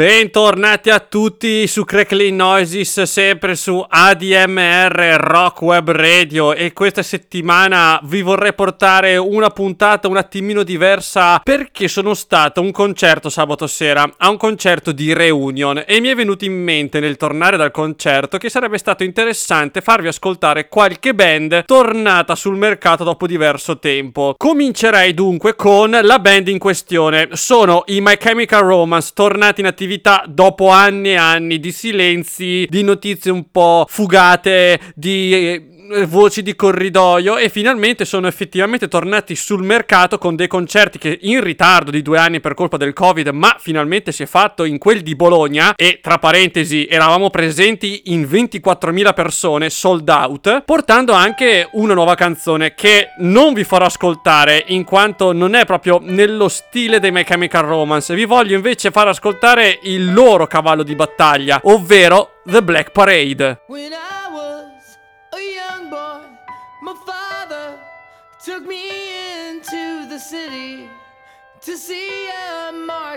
Bentornati a tutti su Crackling Noises, sempre su ADMR Rock Web Radio. E questa settimana vi vorrei portare una puntata un attimino diversa perché sono stato a un concerto sabato sera, a un concerto di reunion. E mi è venuto in mente nel tornare dal concerto che sarebbe stato interessante farvi ascoltare qualche band tornata sul mercato dopo diverso tempo. Comincerei dunque con la band in questione, sono i My Chemical Romance tornati in attività attività dopo anni e anni di silenzi, di notizie un po' fugate, di eh, voci di corridoio e finalmente sono effettivamente tornati sul mercato con dei concerti che in ritardo di due anni per colpa del covid ma finalmente si è fatto in quel di Bologna e tra parentesi eravamo presenti in 24.000 persone sold out portando anche una nuova canzone che non vi farò ascoltare in quanto non è proprio nello stile dei My Chemical Romance. Vi voglio invece far ascoltare il loro cavallo di battaglia ovvero The Black Parade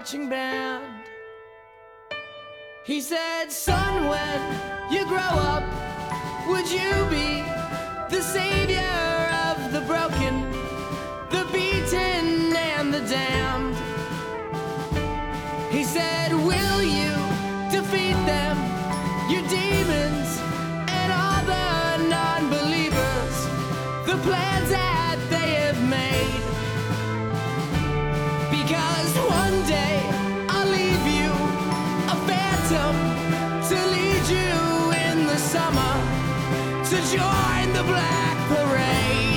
marching band. He said, Son, when you grow up, would you be the savior of the broken, the beaten, and the damned? He said, Will you defeat them, your demons, and all the non believers? The plans that they have I'll join the black parade.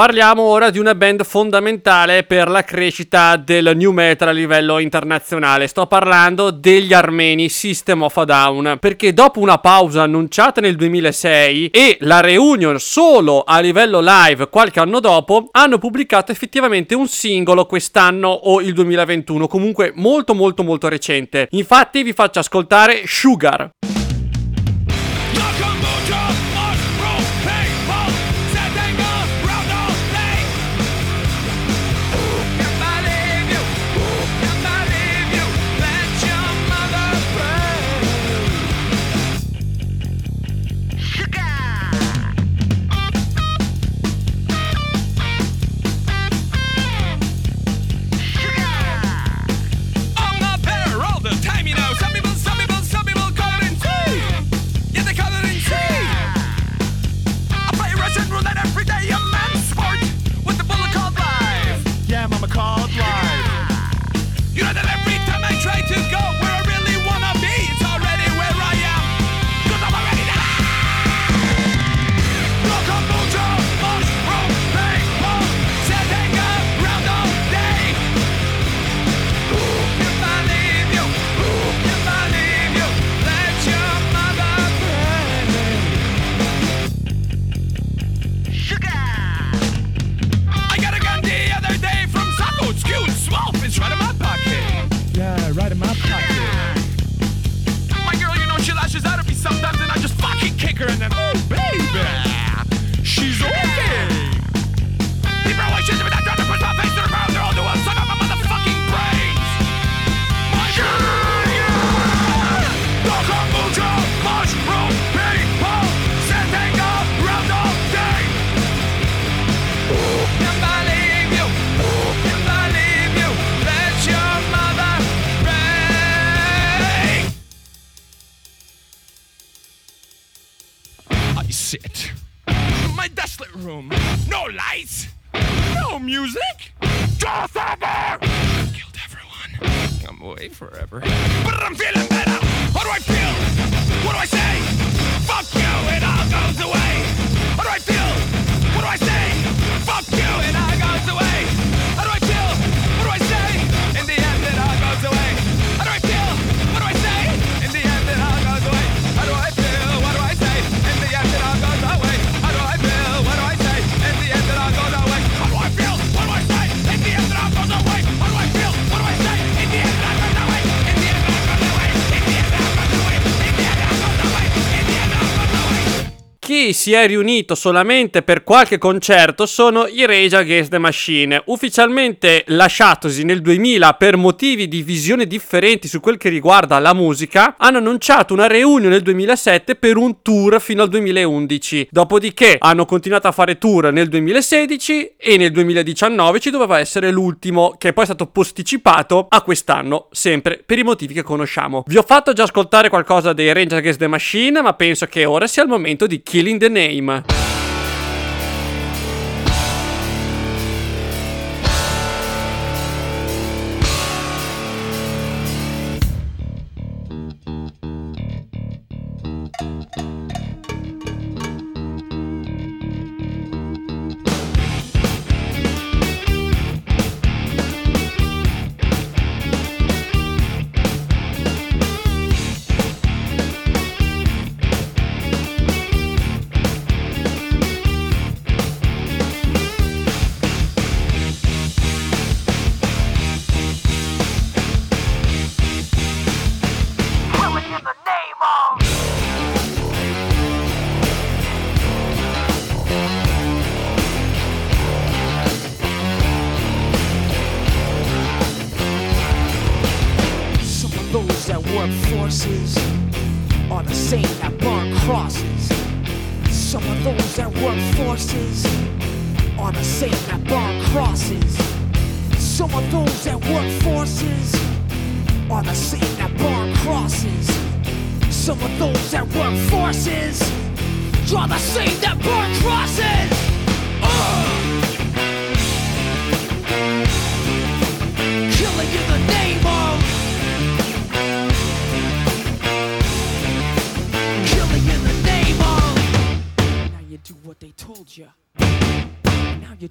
Parliamo ora di una band fondamentale per la crescita del new metal a livello internazionale. Sto parlando degli armeni System of a Down. Perché dopo una pausa annunciata nel 2006 e la reunion solo a livello live qualche anno dopo, hanno pubblicato effettivamente un singolo quest'anno o il 2021. Comunque molto molto molto recente. Infatti vi faccio ascoltare Sugar. Baker and then. music? Josephine! Killed everyone. I'm away forever. But I'm feeling better. How do I feel? What do I say? Fuck you, it all goes away. How do I feel? What do I say? Fuck you, it all goes away. Si è riunito solamente per qualche concerto sono i Rage Against the Machine, ufficialmente lasciatosi nel 2000 per motivi di visione differenti su quel che riguarda la musica, hanno annunciato una reunion nel 2007 per un tour fino al 2011. Dopodiché hanno continuato a fare tour nel 2016 e nel 2019 ci doveva essere l'ultimo che poi è stato posticipato a quest'anno, sempre per i motivi che conosciamo. Vi ho fatto già ascoltare qualcosa dei Rage Against the Machine, ma penso che ora sia il momento di Killing the name.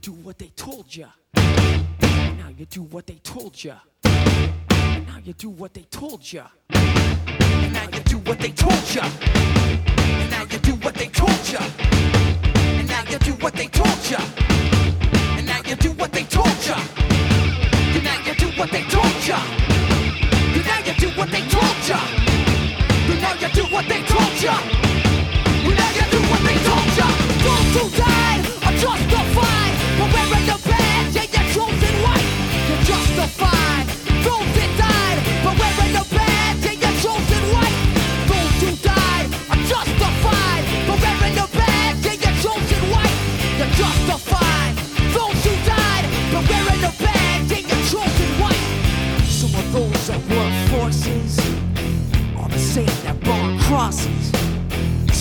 Do what they told ya. Now you do what they told ya. Now you do what they told ya. Now you do what they told ya. Now you do what they told ya. And now you do what they told ya. And now you do what they told ya. And now you do what they told ya. And now you do what they told ya. And now you do what they told ya. And now you do what they told ya. Those who died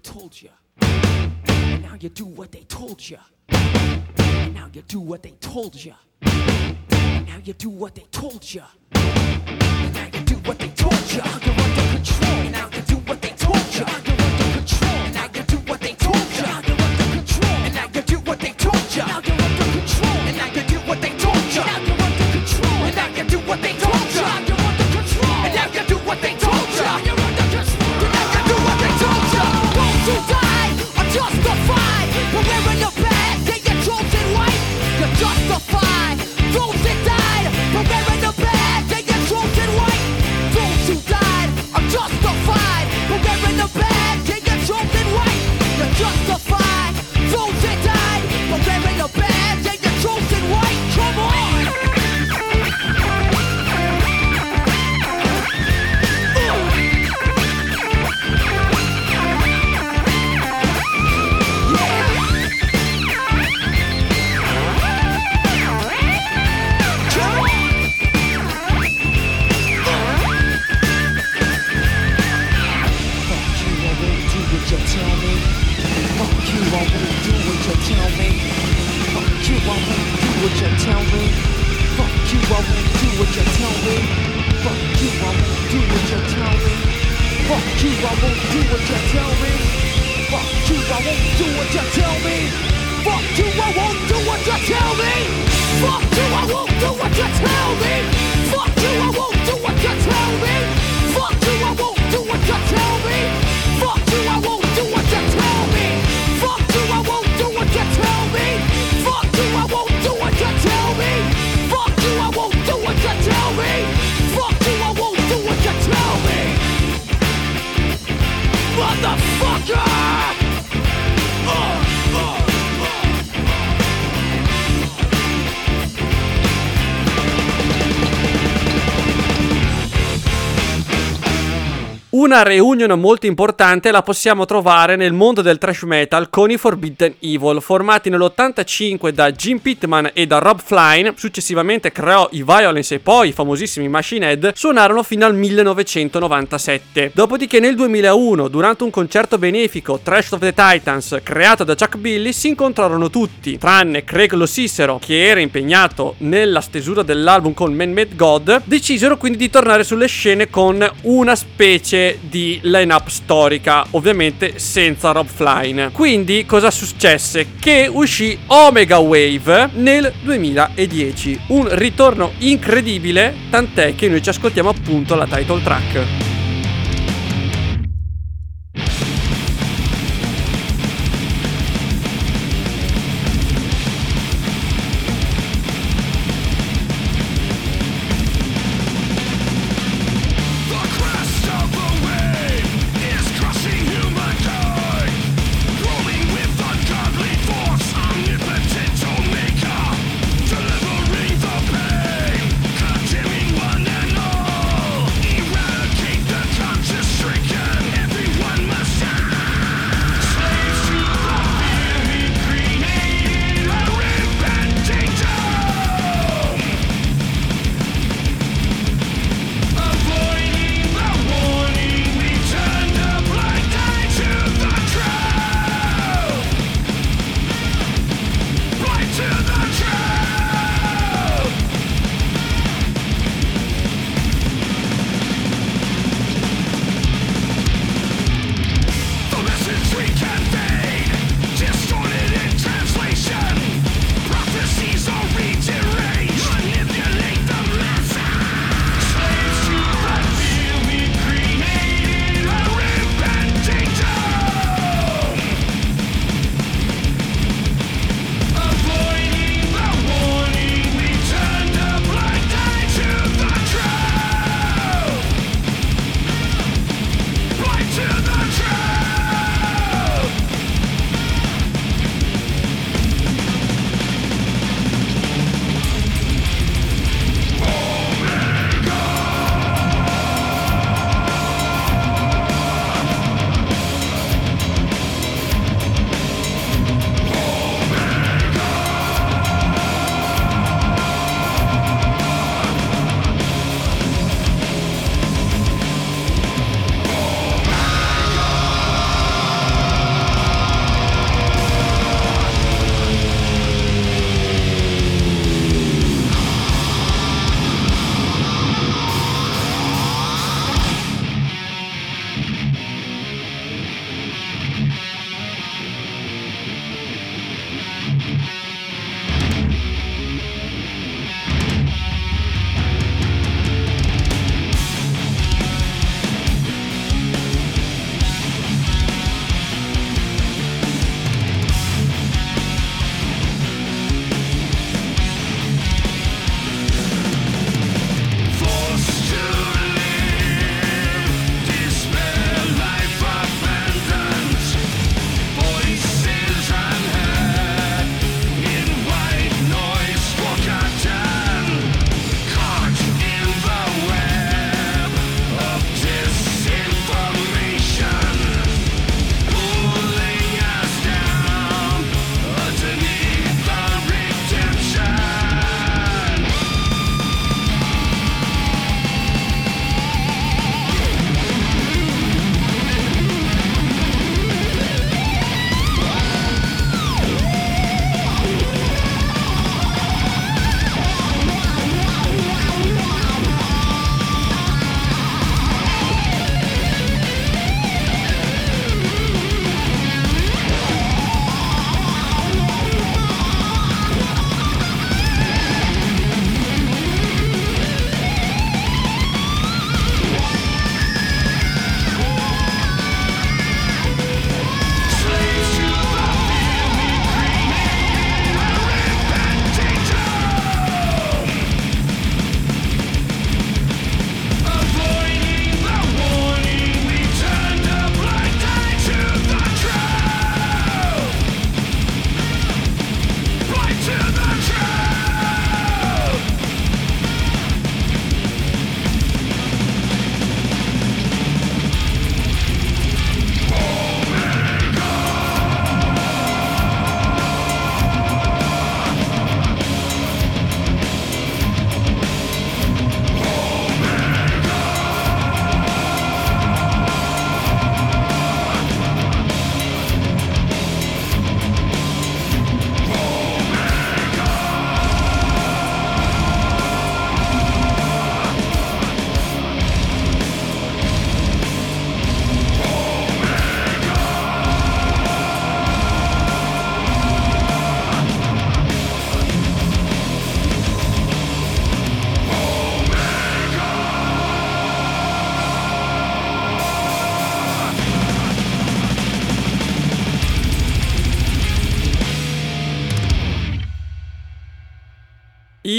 told you. And now you do what they told you. And now you do what they told you. And now you do what they told you. And now you do what they told you. Under control. And now you do what they told you. Una reunion molto importante la possiamo trovare nel mondo del trash metal con i Forbidden Evil, formati nell'85 da Jim Pittman e da Rob Flynn, successivamente creò i Violence e poi i famosissimi Machine Head, suonarono fino al 1997. Dopodiché nel 2001, durante un concerto benefico Trash of the Titans creato da Chuck Billy, si incontrarono tutti, tranne Craig Lo Cicero, che era impegnato nella stesura dell'album con Man Made God, decisero quindi di tornare sulle scene con una specie di line-up storica, ovviamente senza Rob Flynn. Quindi cosa successe? Che uscì Omega Wave nel 2010, un ritorno incredibile, tant'è che noi ci ascoltiamo appunto la title track.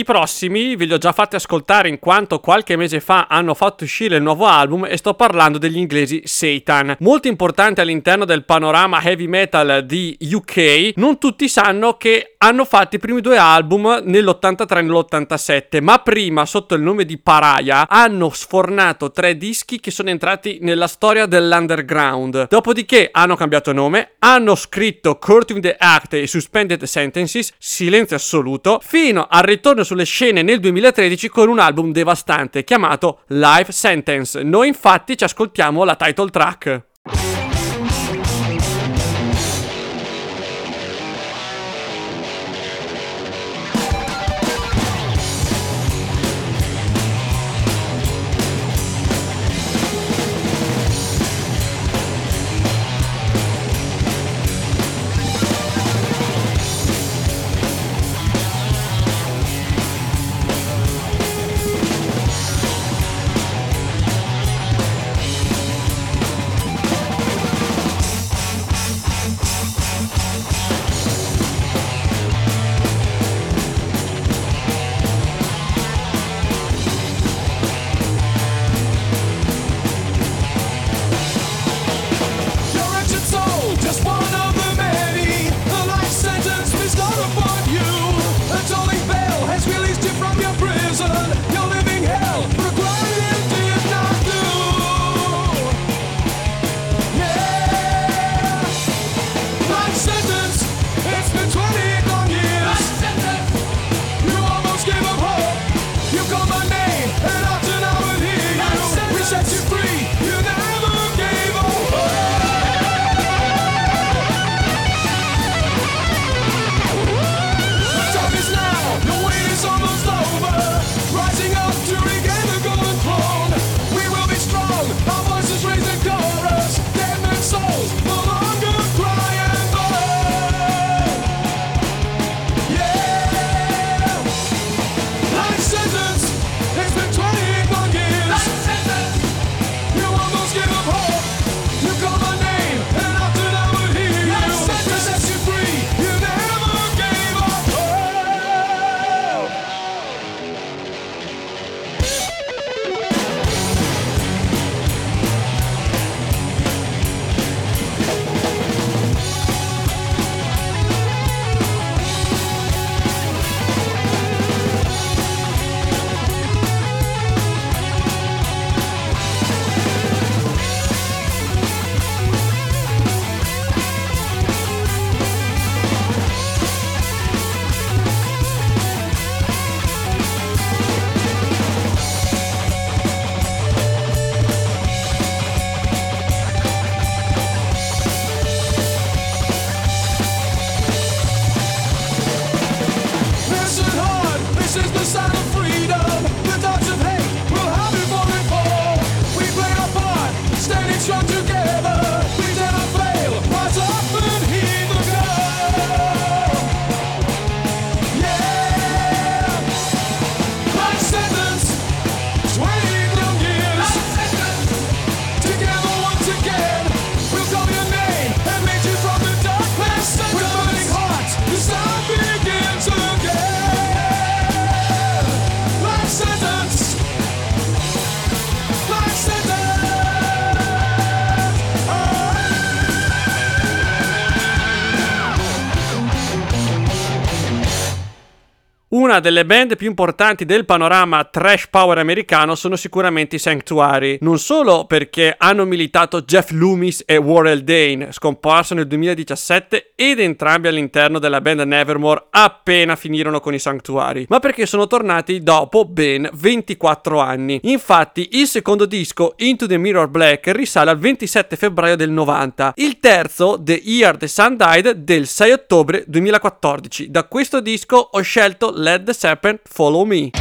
I prossimi ve li ho già fatti ascoltare in quanto qualche mese fa hanno fatto uscire il nuovo album e sto parlando degli inglesi Satan. Molto importante all'interno del panorama heavy metal di UK, non tutti sanno che hanno fatto i primi due album nell'83 e nell'87, ma prima sotto il nome di Pariah hanno sfornato tre dischi che sono entrati nella storia dell'underground. Dopodiché hanno cambiato nome, hanno scritto Curtain the Act e Suspended Sentences, silenzio assoluto, fino al ritorno sulle scene nel 2013 con un album devastante chiamato Life Sentence. Noi infatti ci ascoltiamo la title track. Una delle band più importanti del panorama trash power americano sono sicuramente i Sanctuary, non solo perché hanno militato Jeff Loomis e Warrell Dane, scomparso nel 2017 ed entrambi all'interno della band Nevermore appena finirono con i Sanctuary, ma perché sono tornati dopo ben 24 anni. Infatti il secondo disco, Into the Mirror Black, risale al 27 febbraio del 90, il terzo, The Year the Sun Died, del 6 ottobre 2014. Da questo disco ho scelto Let the Serpent Follow Me.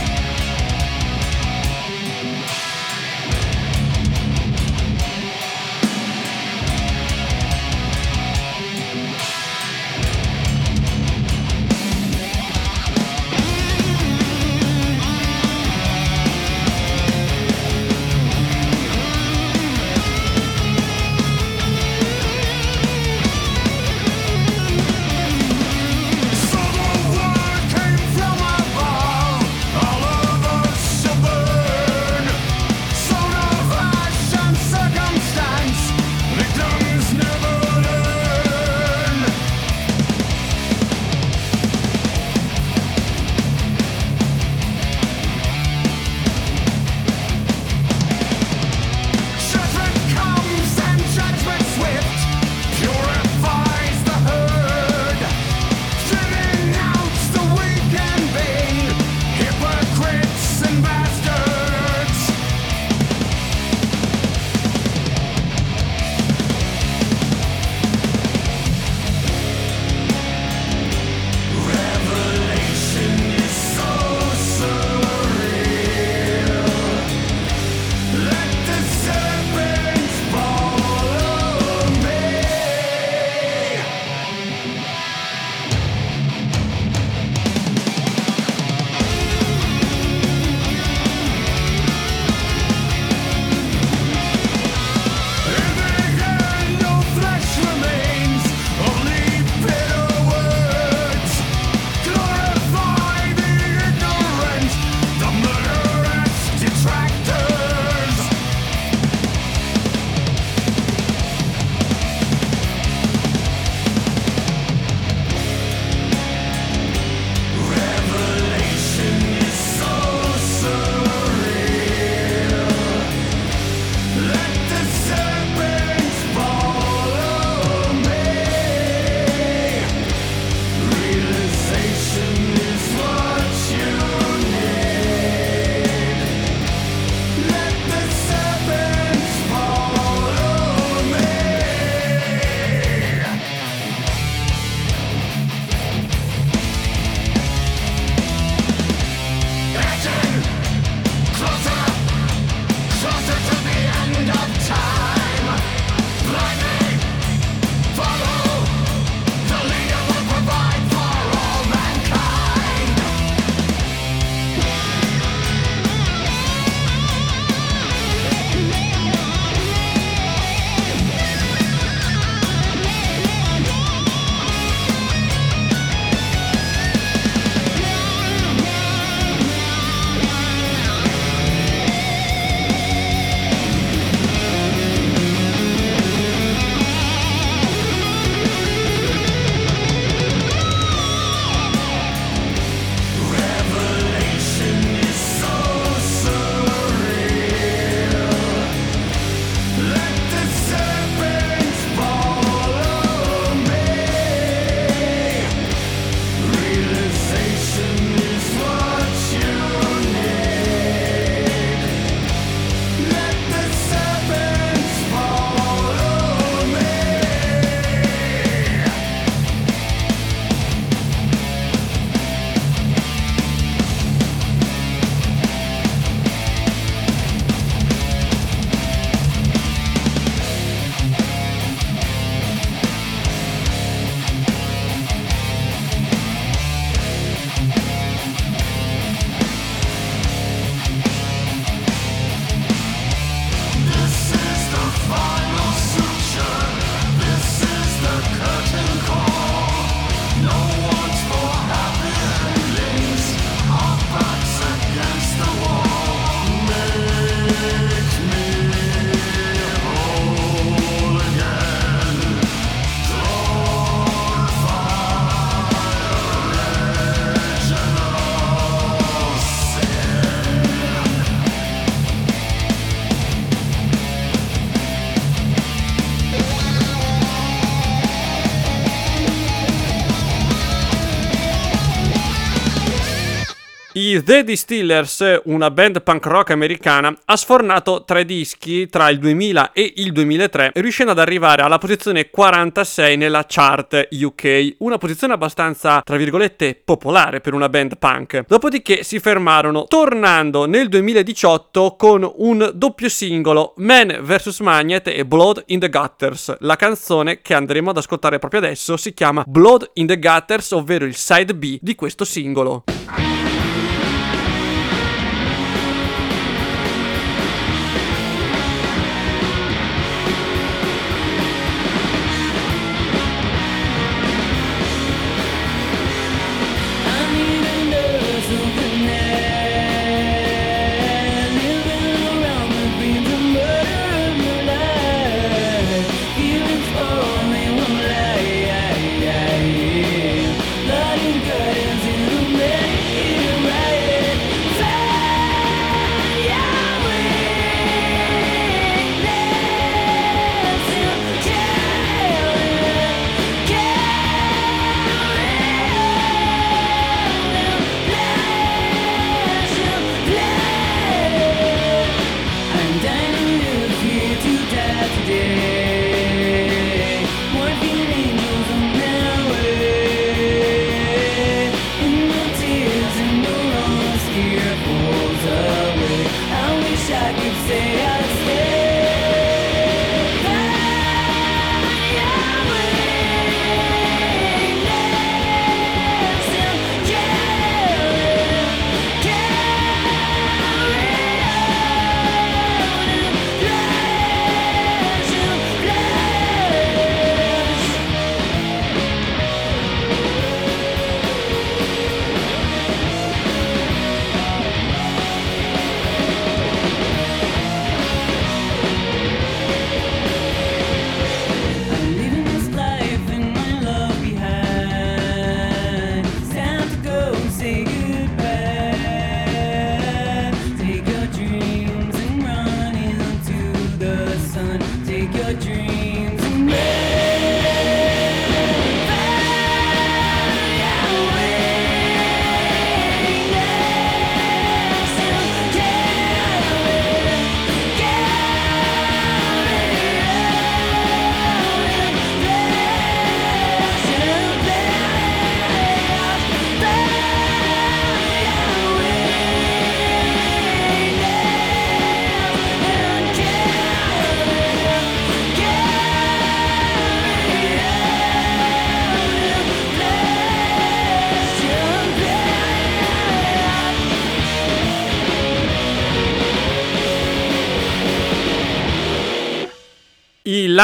I The Distillers, una band punk rock americana, ha sfornato tre dischi tra il 2000 e il 2003, riuscendo ad arrivare alla posizione 46 nella chart UK, una posizione abbastanza, tra virgolette, popolare per una band punk. Dopodiché si fermarono, tornando nel 2018 con un doppio singolo, Man vs. Magnet e Blood in the Gutters. La canzone che andremo ad ascoltare proprio adesso si chiama Blood in the Gutters, ovvero il side B di questo singolo.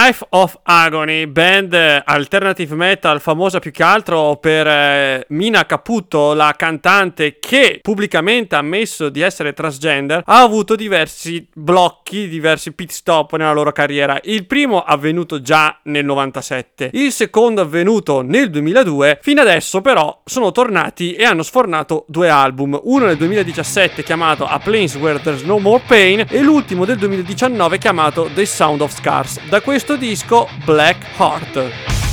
Life of Agony, band alternative metal famosa più che altro per eh, Mina Caputo, la cantante che pubblicamente ha ammesso di essere transgender, ha avuto diversi blocchi, diversi pit stop nella loro carriera. Il primo avvenuto già nel 97, il secondo avvenuto nel 2002, fino adesso però sono tornati e hanno sfornato due album, uno nel 2017 chiamato A Place Where There's No More Pain e l'ultimo del 2019 chiamato The Sound of Scars. Da questo disco Black Heart.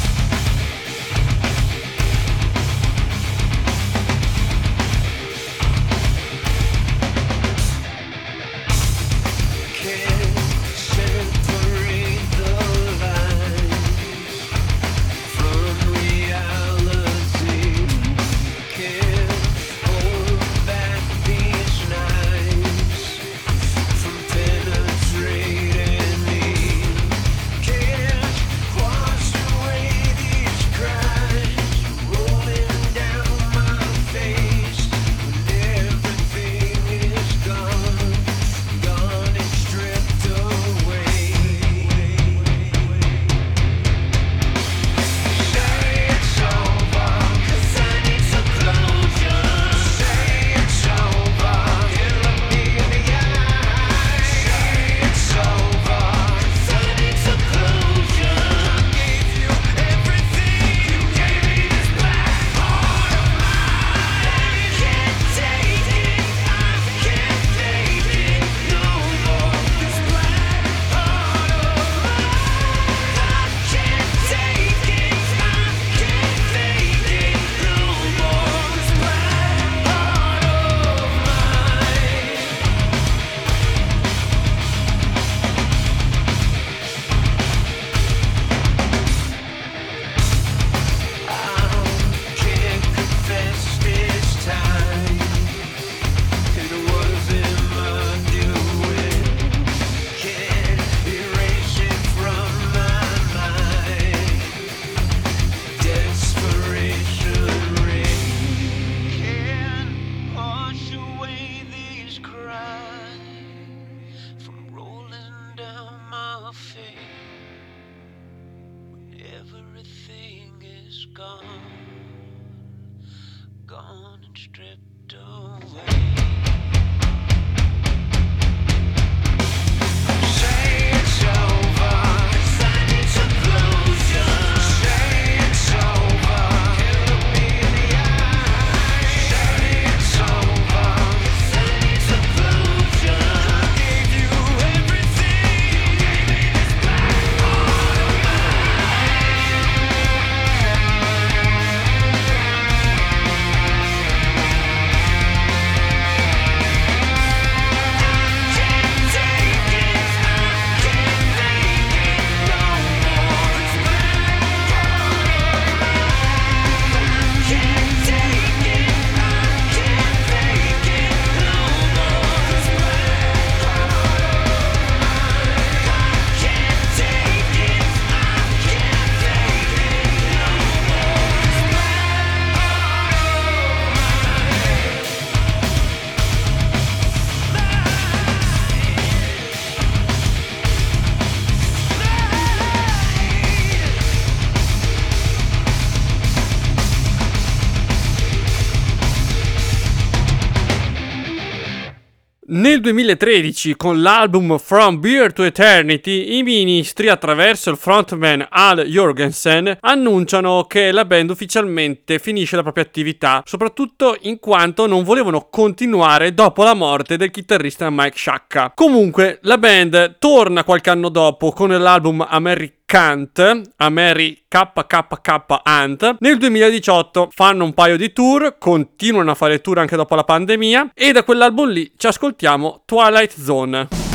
2013, con l'album From Beer to Eternity, i ministri, attraverso il frontman Al Jorgensen, annunciano che la band ufficialmente finisce la propria attività, soprattutto in quanto non volevano continuare dopo la morte del chitarrista Mike Sciacca. Comunque, la band torna qualche anno dopo con l'album American Kant, a Mary KKK Ant. Nel 2018 fanno un paio di tour, continuano a fare tour anche dopo la pandemia e da quell'album lì ci ascoltiamo Twilight Zone.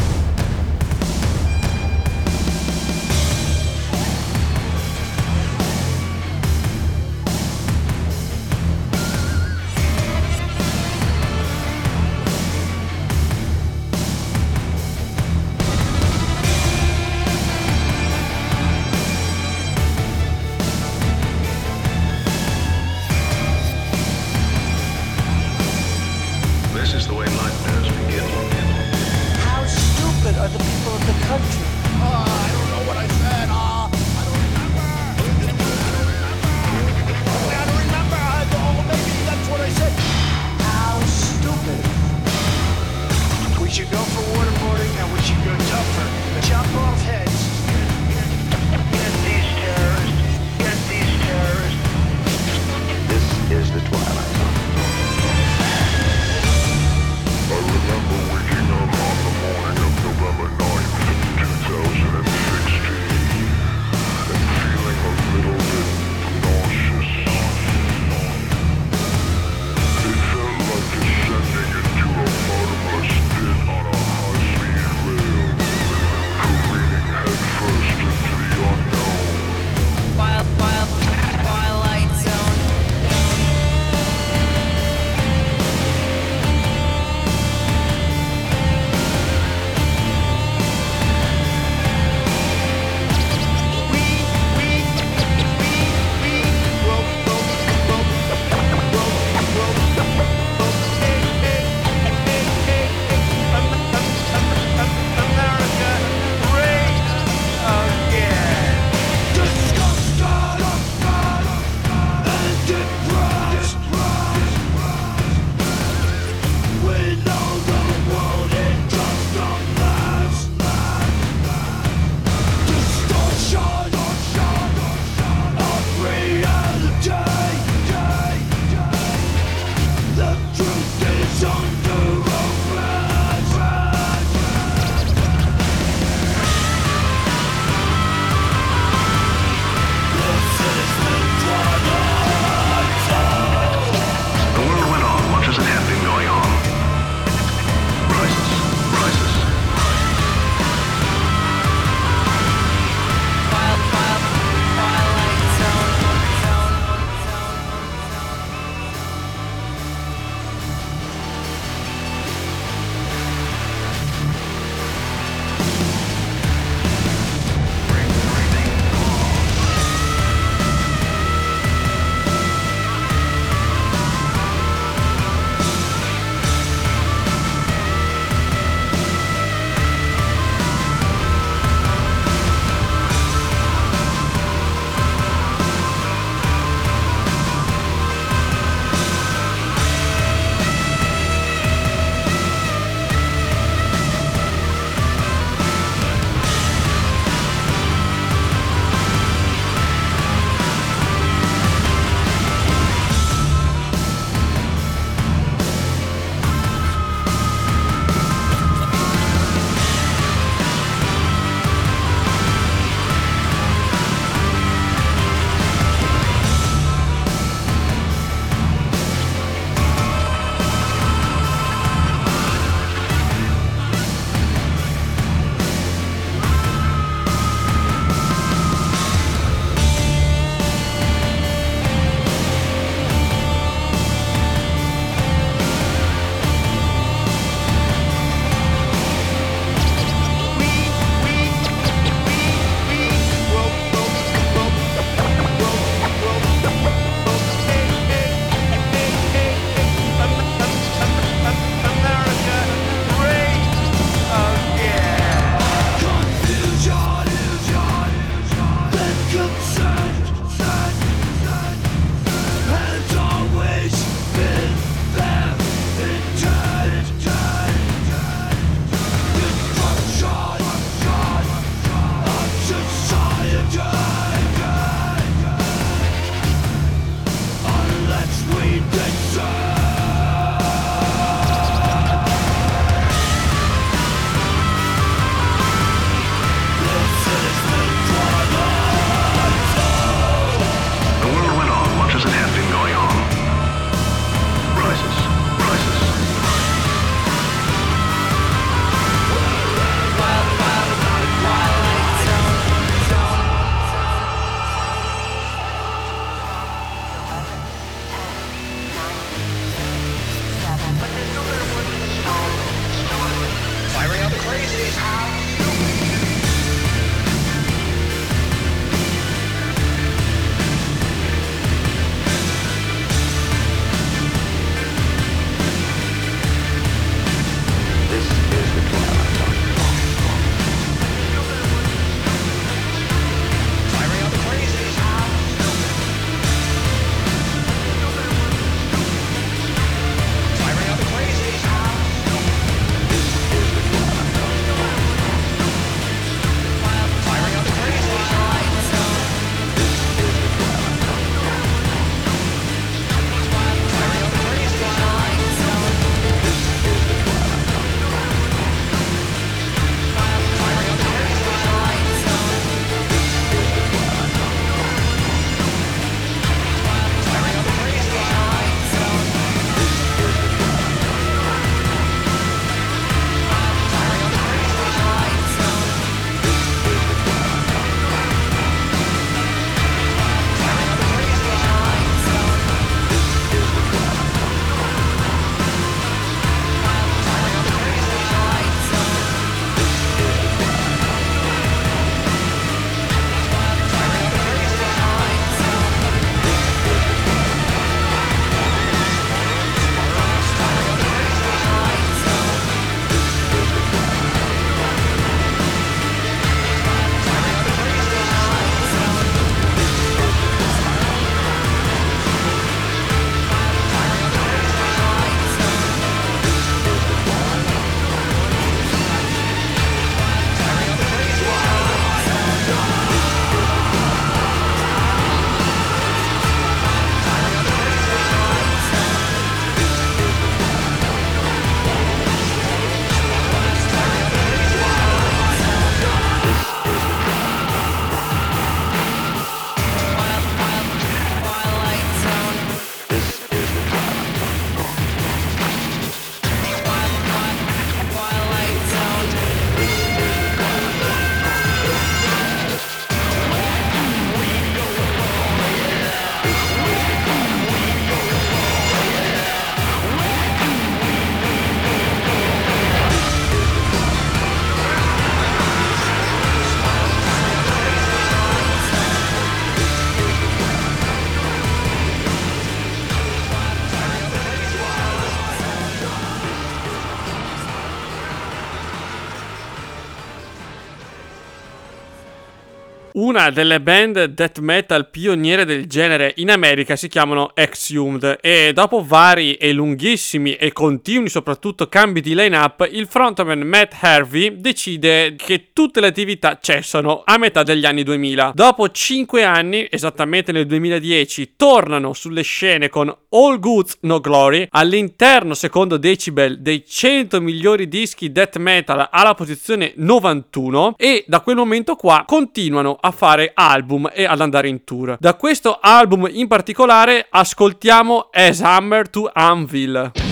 Una delle band death metal pioniere del genere in America si chiamano Exhumed e dopo vari e lunghissimi e continui soprattutto cambi di line-up, il frontman Matt Harvey decide che tutte le attività cessano a metà degli anni 2000. Dopo 5 anni, esattamente nel 2010, tornano sulle scene con All Goods No Glory all'interno, secondo Decibel, dei 100 migliori dischi death metal alla posizione 91 e da quel momento qua continuano a fare album e ad andare in tour. Da questo album in particolare ascoltiamo As Hammer to Anvil.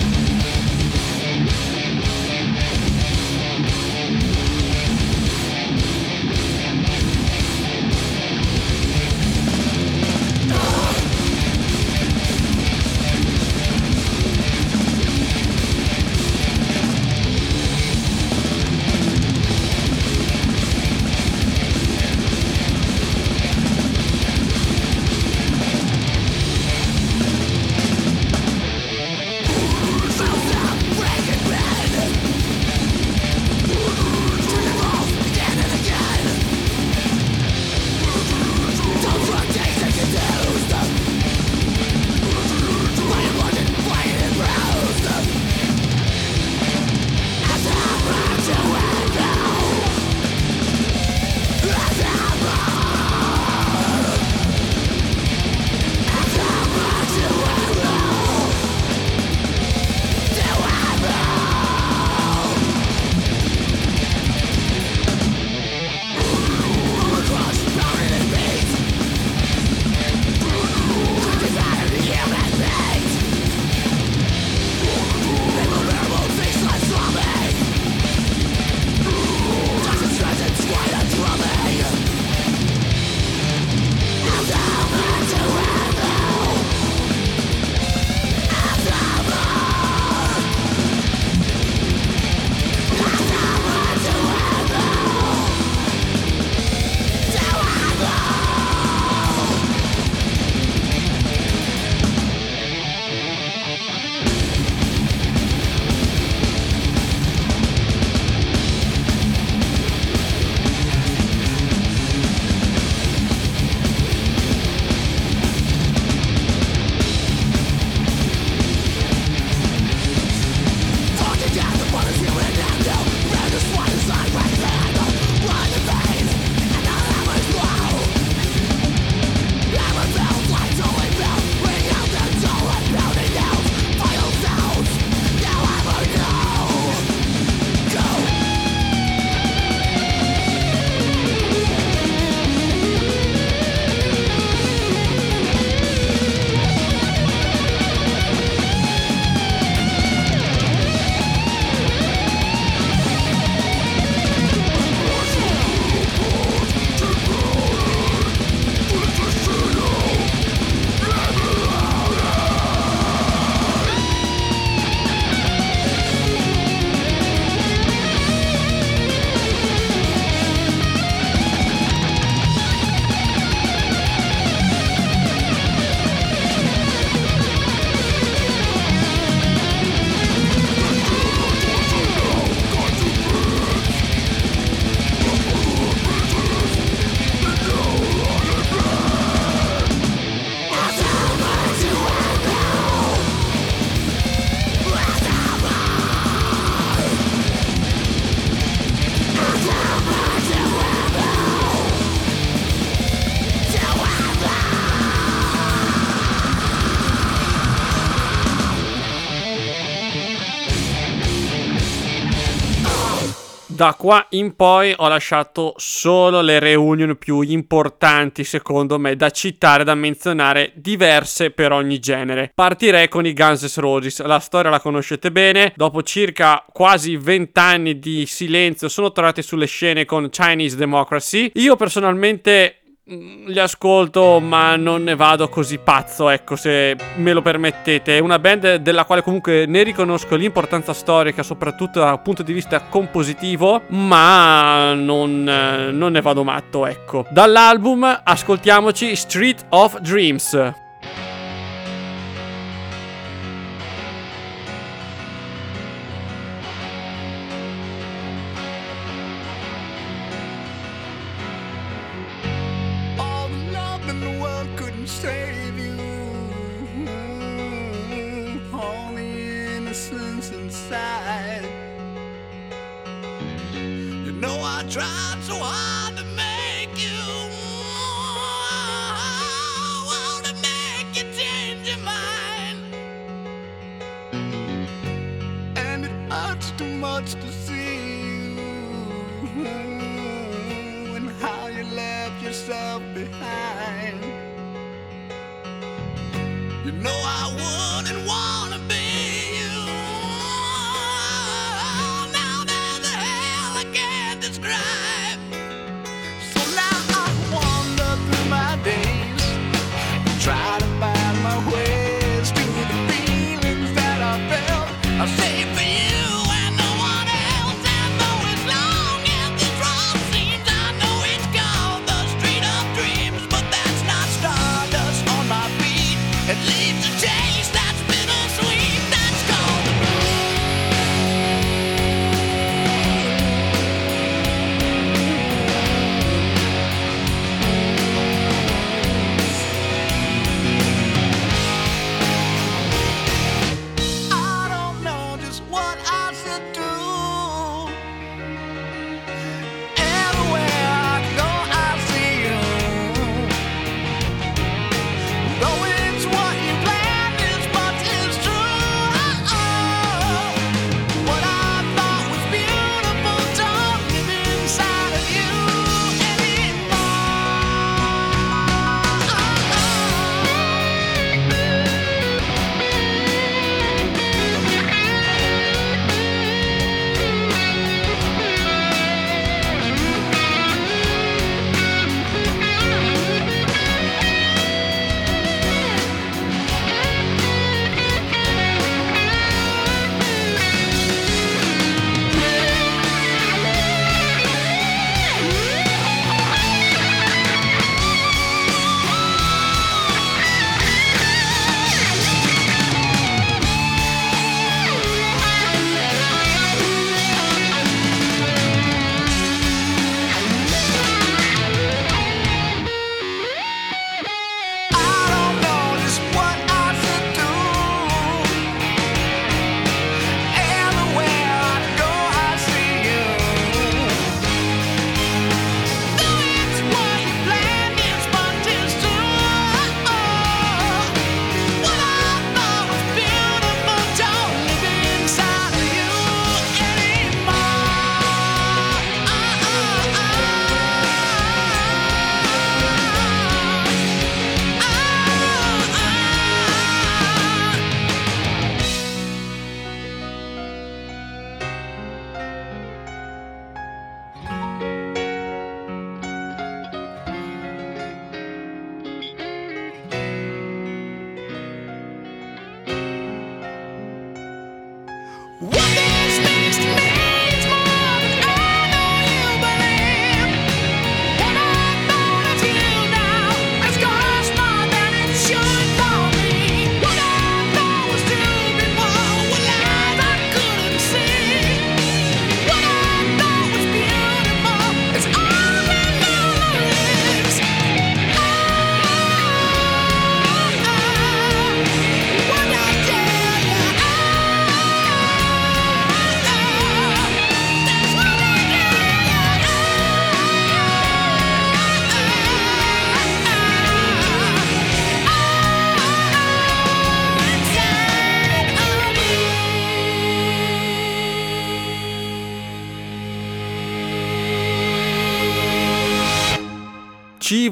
Da qua in poi ho lasciato solo le reunion più importanti, secondo me, da citare, da menzionare, diverse per ogni genere. Partirei con i Guns N' Roses. La storia la conoscete bene. Dopo circa quasi 20 anni di silenzio, sono tornati sulle scene con Chinese Democracy. Io personalmente li ascolto, ma non ne vado così pazzo, ecco, se me lo permettete. È una band della quale comunque ne riconosco l'importanza storica, soprattutto dal punto di vista compositivo, ma non, eh, non ne vado matto, ecco. Dall'album ascoltiamoci Street of Dreams.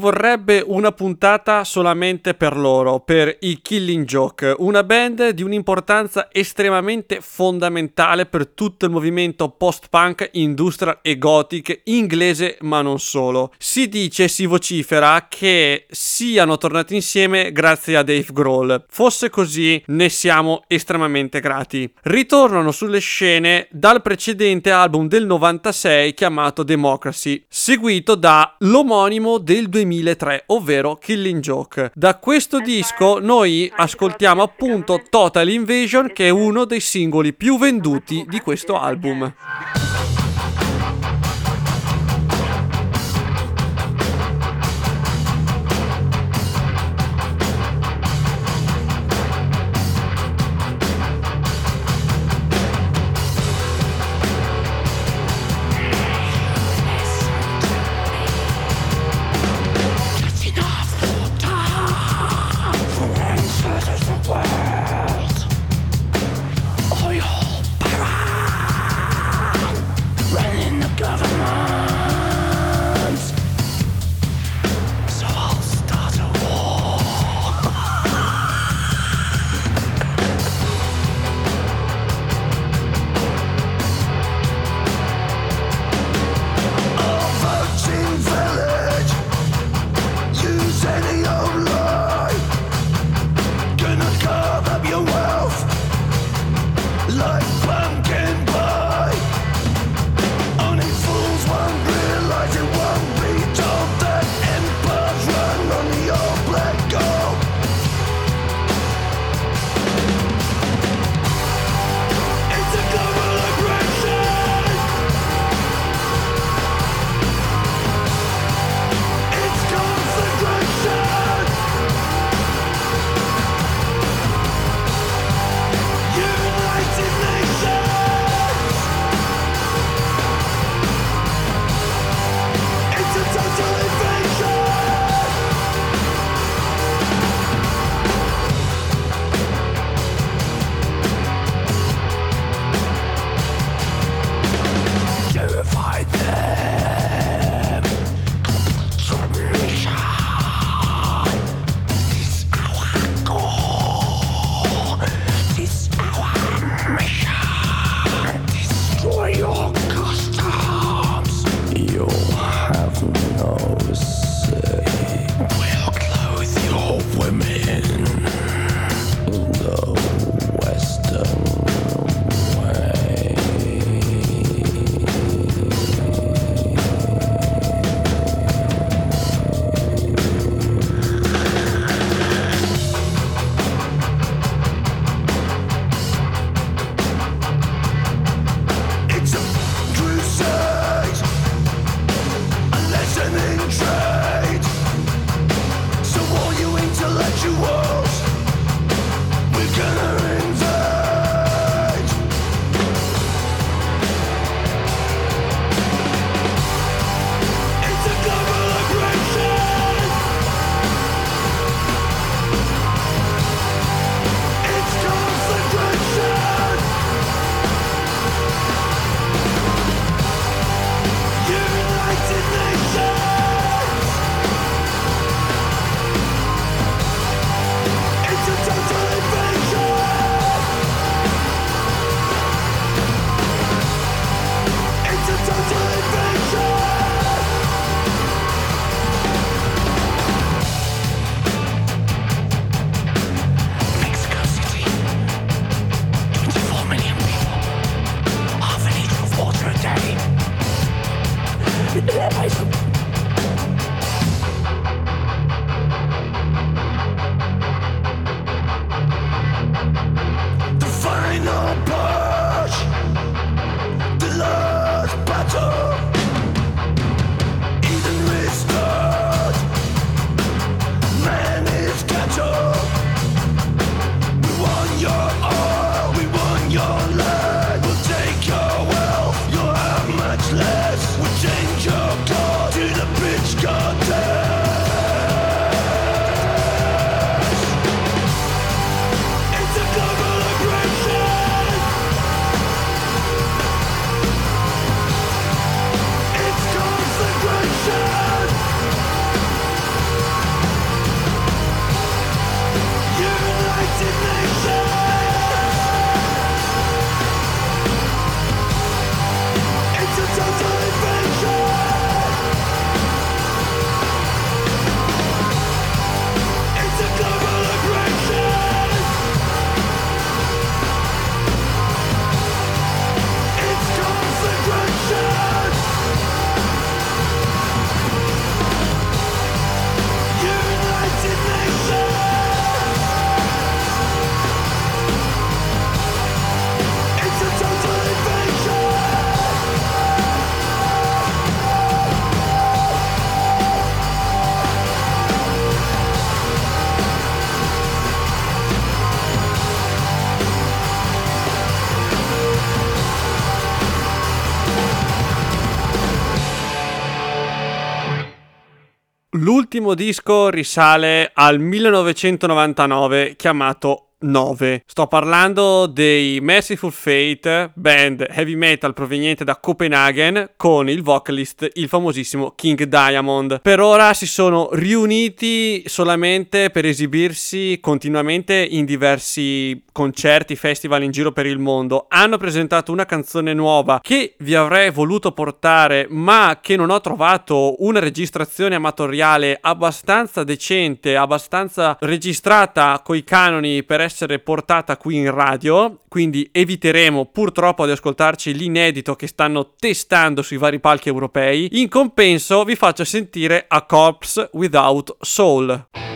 vorrebbe una puntata solamente per loro, per i Killing Joke, una band di un'importanza estremamente fondamentale per tutto il movimento post-punk, industrial e gothic inglese, ma non solo. Si dice, si vocifera che siano tornati insieme grazie a Dave Grohl. Fosse così, ne siamo estremamente grati. Ritornano sulle scene dal precedente album del 96 chiamato Democracy, seguito da l'omonimo del 2000 2003, ovvero Killing Joke. Da questo disco noi ascoltiamo appunto Total Invasion, che è uno dei singoli più venduti di questo album. L'ultimo disco risale al 1999 chiamato 9. Sto parlando dei Merciful Fate, band heavy metal proveniente da Copenaghen, con il vocalist, il famosissimo King Diamond. Per ora si sono riuniti solamente per esibirsi continuamente in diversi concerti, festival in giro per il mondo. Hanno presentato una canzone nuova che vi avrei voluto portare, ma che non ho trovato una registrazione amatoriale abbastanza decente, abbastanza registrata coi canoni per essere portata qui in radio, quindi eviteremo purtroppo di ascoltarci l'inedito che stanno testando sui vari palchi europei. In compenso vi faccio sentire A Corpse Without Soul.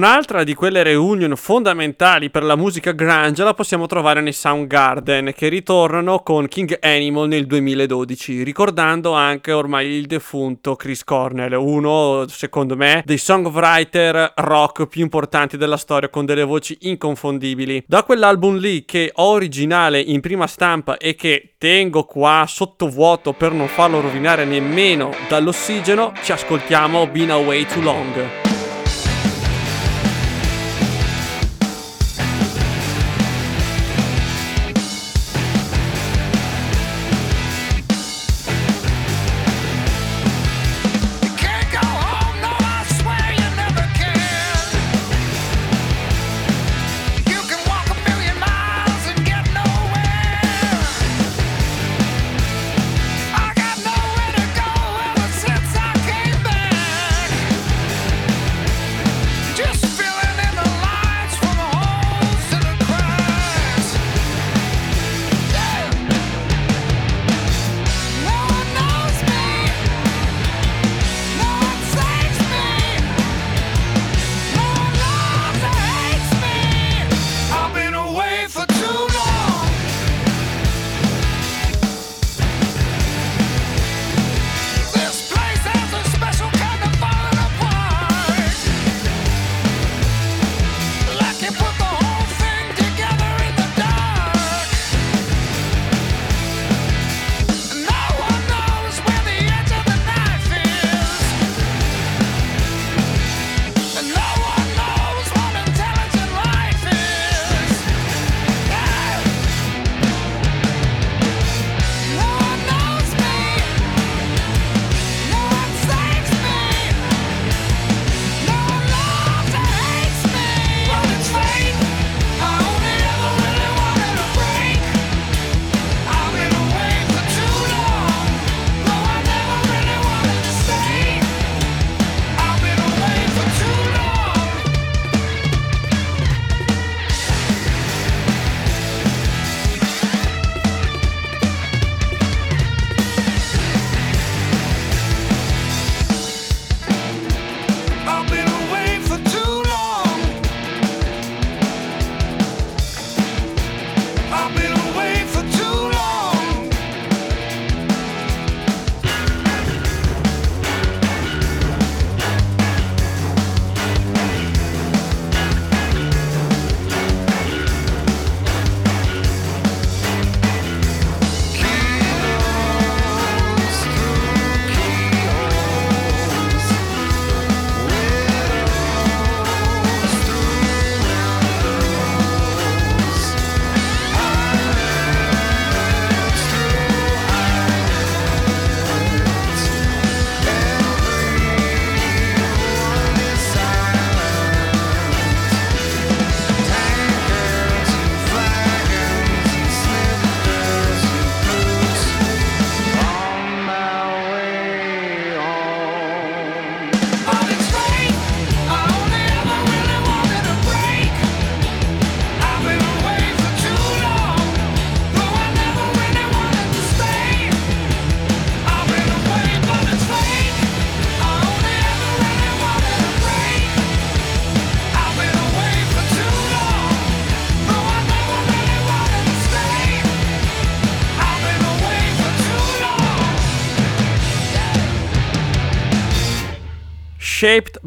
Un'altra di quelle reunion fondamentali per la musica grunge la possiamo trovare nei Soundgarden, che ritornano con King Animal nel 2012, ricordando anche ormai il defunto Chris Cornell, uno, secondo me, dei songwriter rock più importanti della storia, con delle voci inconfondibili. Da quell'album lì, che ho originale in prima stampa e che tengo qua sottovuoto per non farlo rovinare nemmeno dall'ossigeno, ci ascoltiamo Been Away Too Long.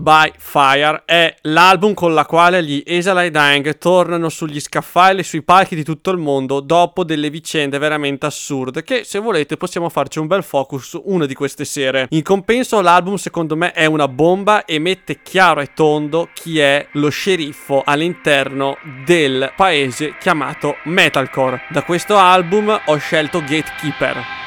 By Fire è l'album con la quale gli Esala e Dying tornano sugli scaffali e sui palchi di tutto il mondo dopo delle vicende veramente assurde che se volete possiamo farci un bel focus una di queste sere. In compenso l'album secondo me è una bomba e mette chiaro e tondo chi è lo sceriffo all'interno del paese chiamato Metalcore. Da questo album ho scelto Gatekeeper.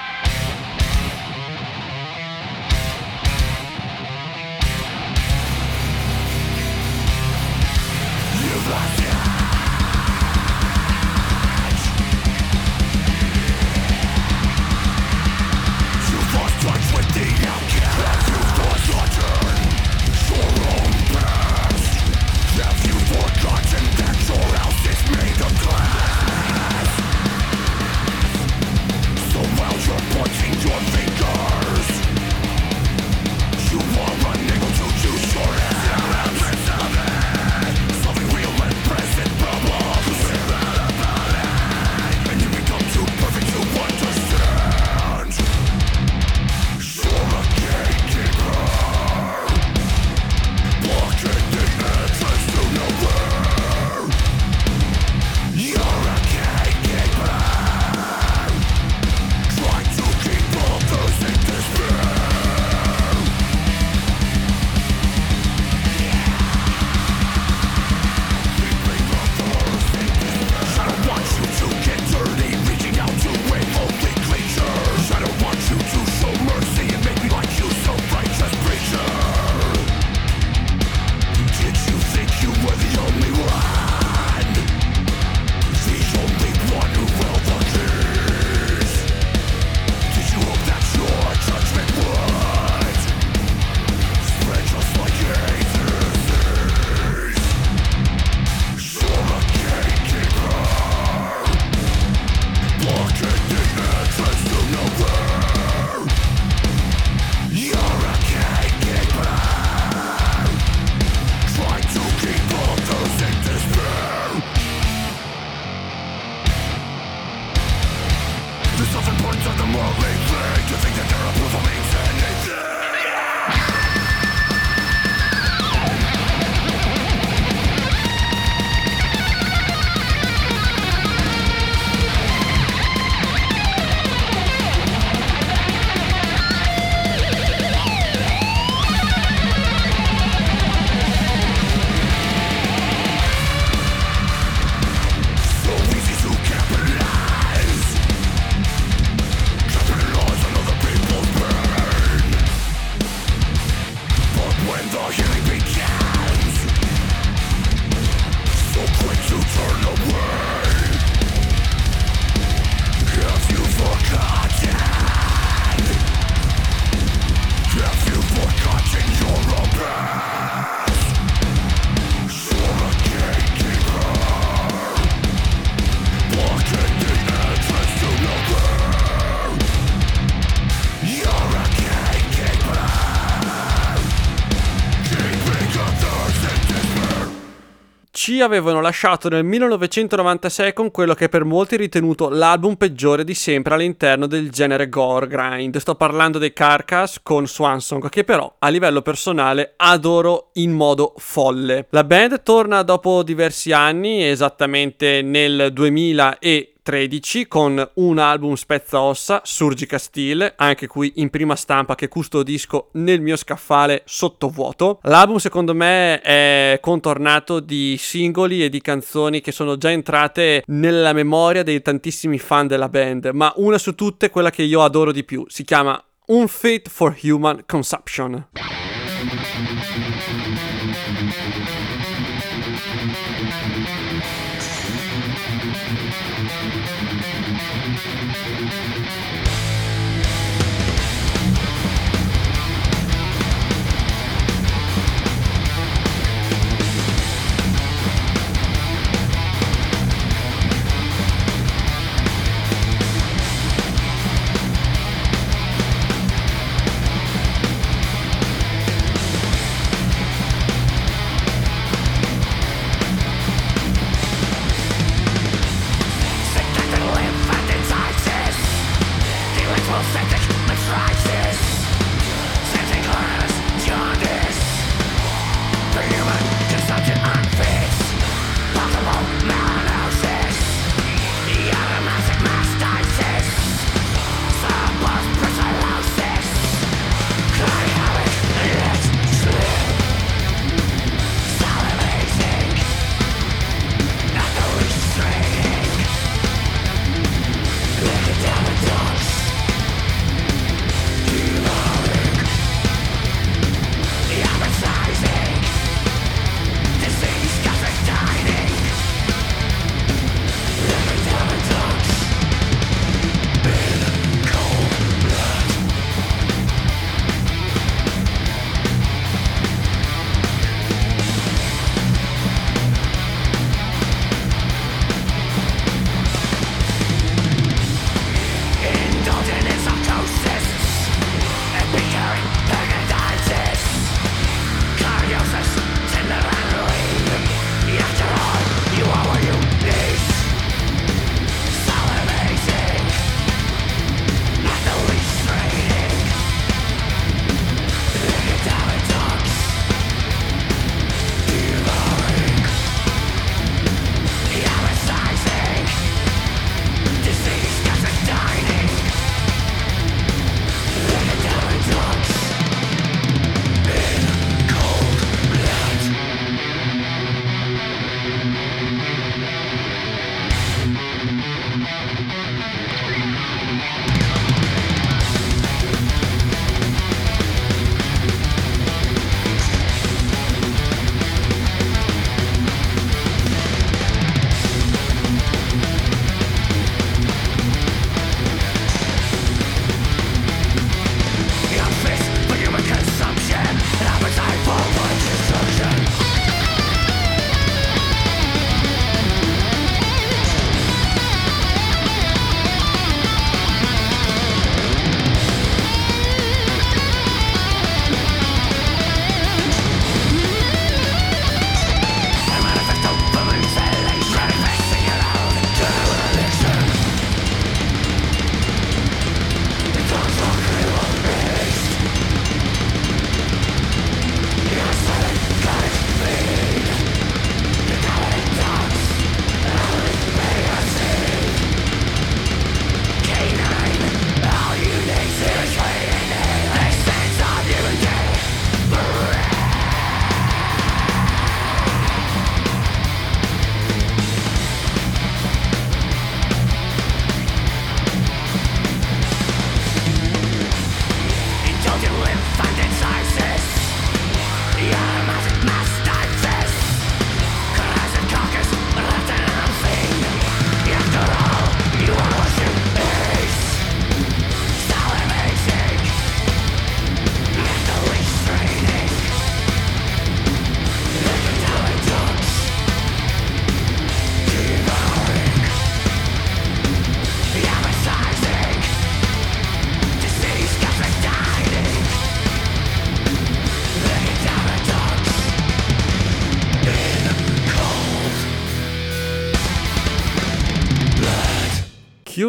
Ci avevano lasciato nel 1996 con quello che per molti è ritenuto l'album peggiore di sempre all'interno del genere gore grind. Sto parlando dei Carcass con Swansong, che però a livello personale adoro in modo folle. La band torna dopo diversi anni, esattamente nel 2013 con un album spezza ossa, Surgica Steel, anche qui in prima stampa che custodisco nel mio scaffale sottovuoto. L'album secondo me è contornato di singoli e di canzoni che sono già entrate nella memoria dei tantissimi fan della band, ma una su tutte quella che io adoro di più, si chiama Unfit for Human Consumption.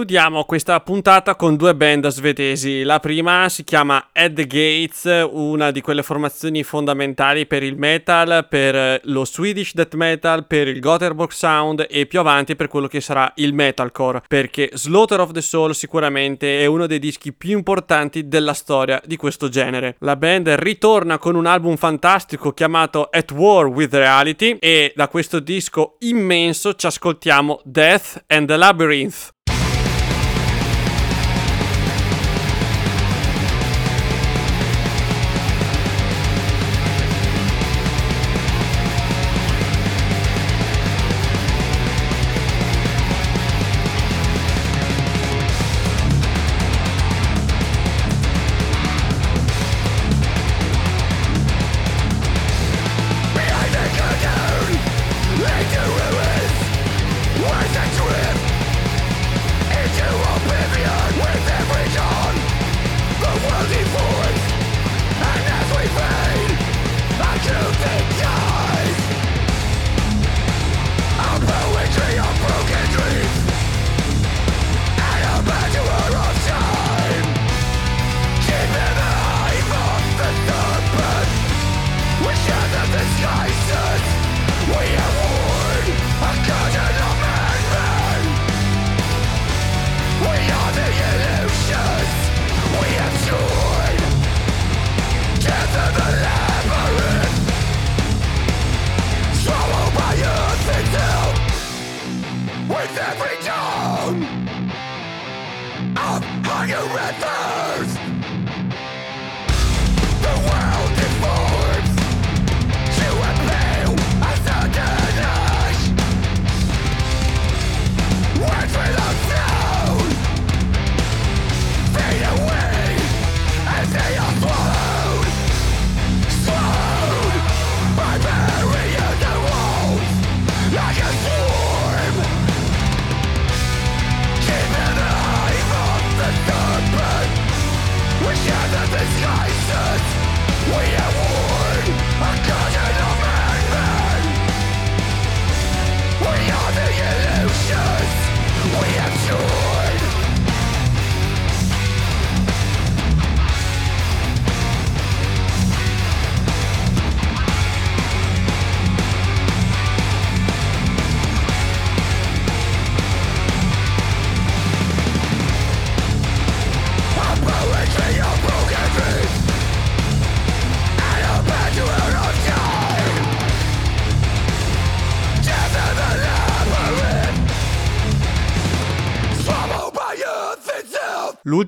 Chiudiamo questa puntata con due band svedesi. La prima si chiama the Gates, una di quelle formazioni fondamentali per il metal, per lo Swedish death metal, per il Gothenburg Sound e più avanti per quello che sarà il metalcore, perché Slaughter of the Soul sicuramente è uno dei dischi più importanti della storia di questo genere. La band ritorna con un album fantastico chiamato At War with Reality e da questo disco immenso ci ascoltiamo Death and the Labyrinth.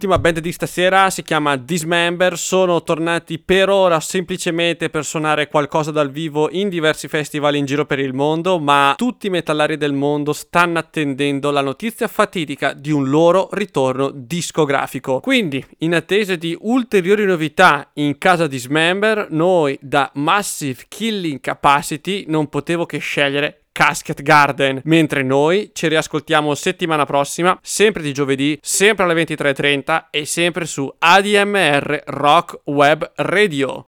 L'ultima band di stasera si chiama Dismember, sono tornati per ora semplicemente per suonare qualcosa dal vivo in diversi festival in giro per il mondo, ma tutti i metallari del mondo stanno attendendo la notizia fatidica di un loro ritorno discografico. Quindi, in attesa di ulteriori novità in casa Dismember, noi da Massive Killing Capacity non potevo che scegliere Casket Garden. Mentre noi ci riascoltiamo settimana prossima, sempre di giovedì, sempre alle 23.30 e sempre su ADMR Rock Web Radio.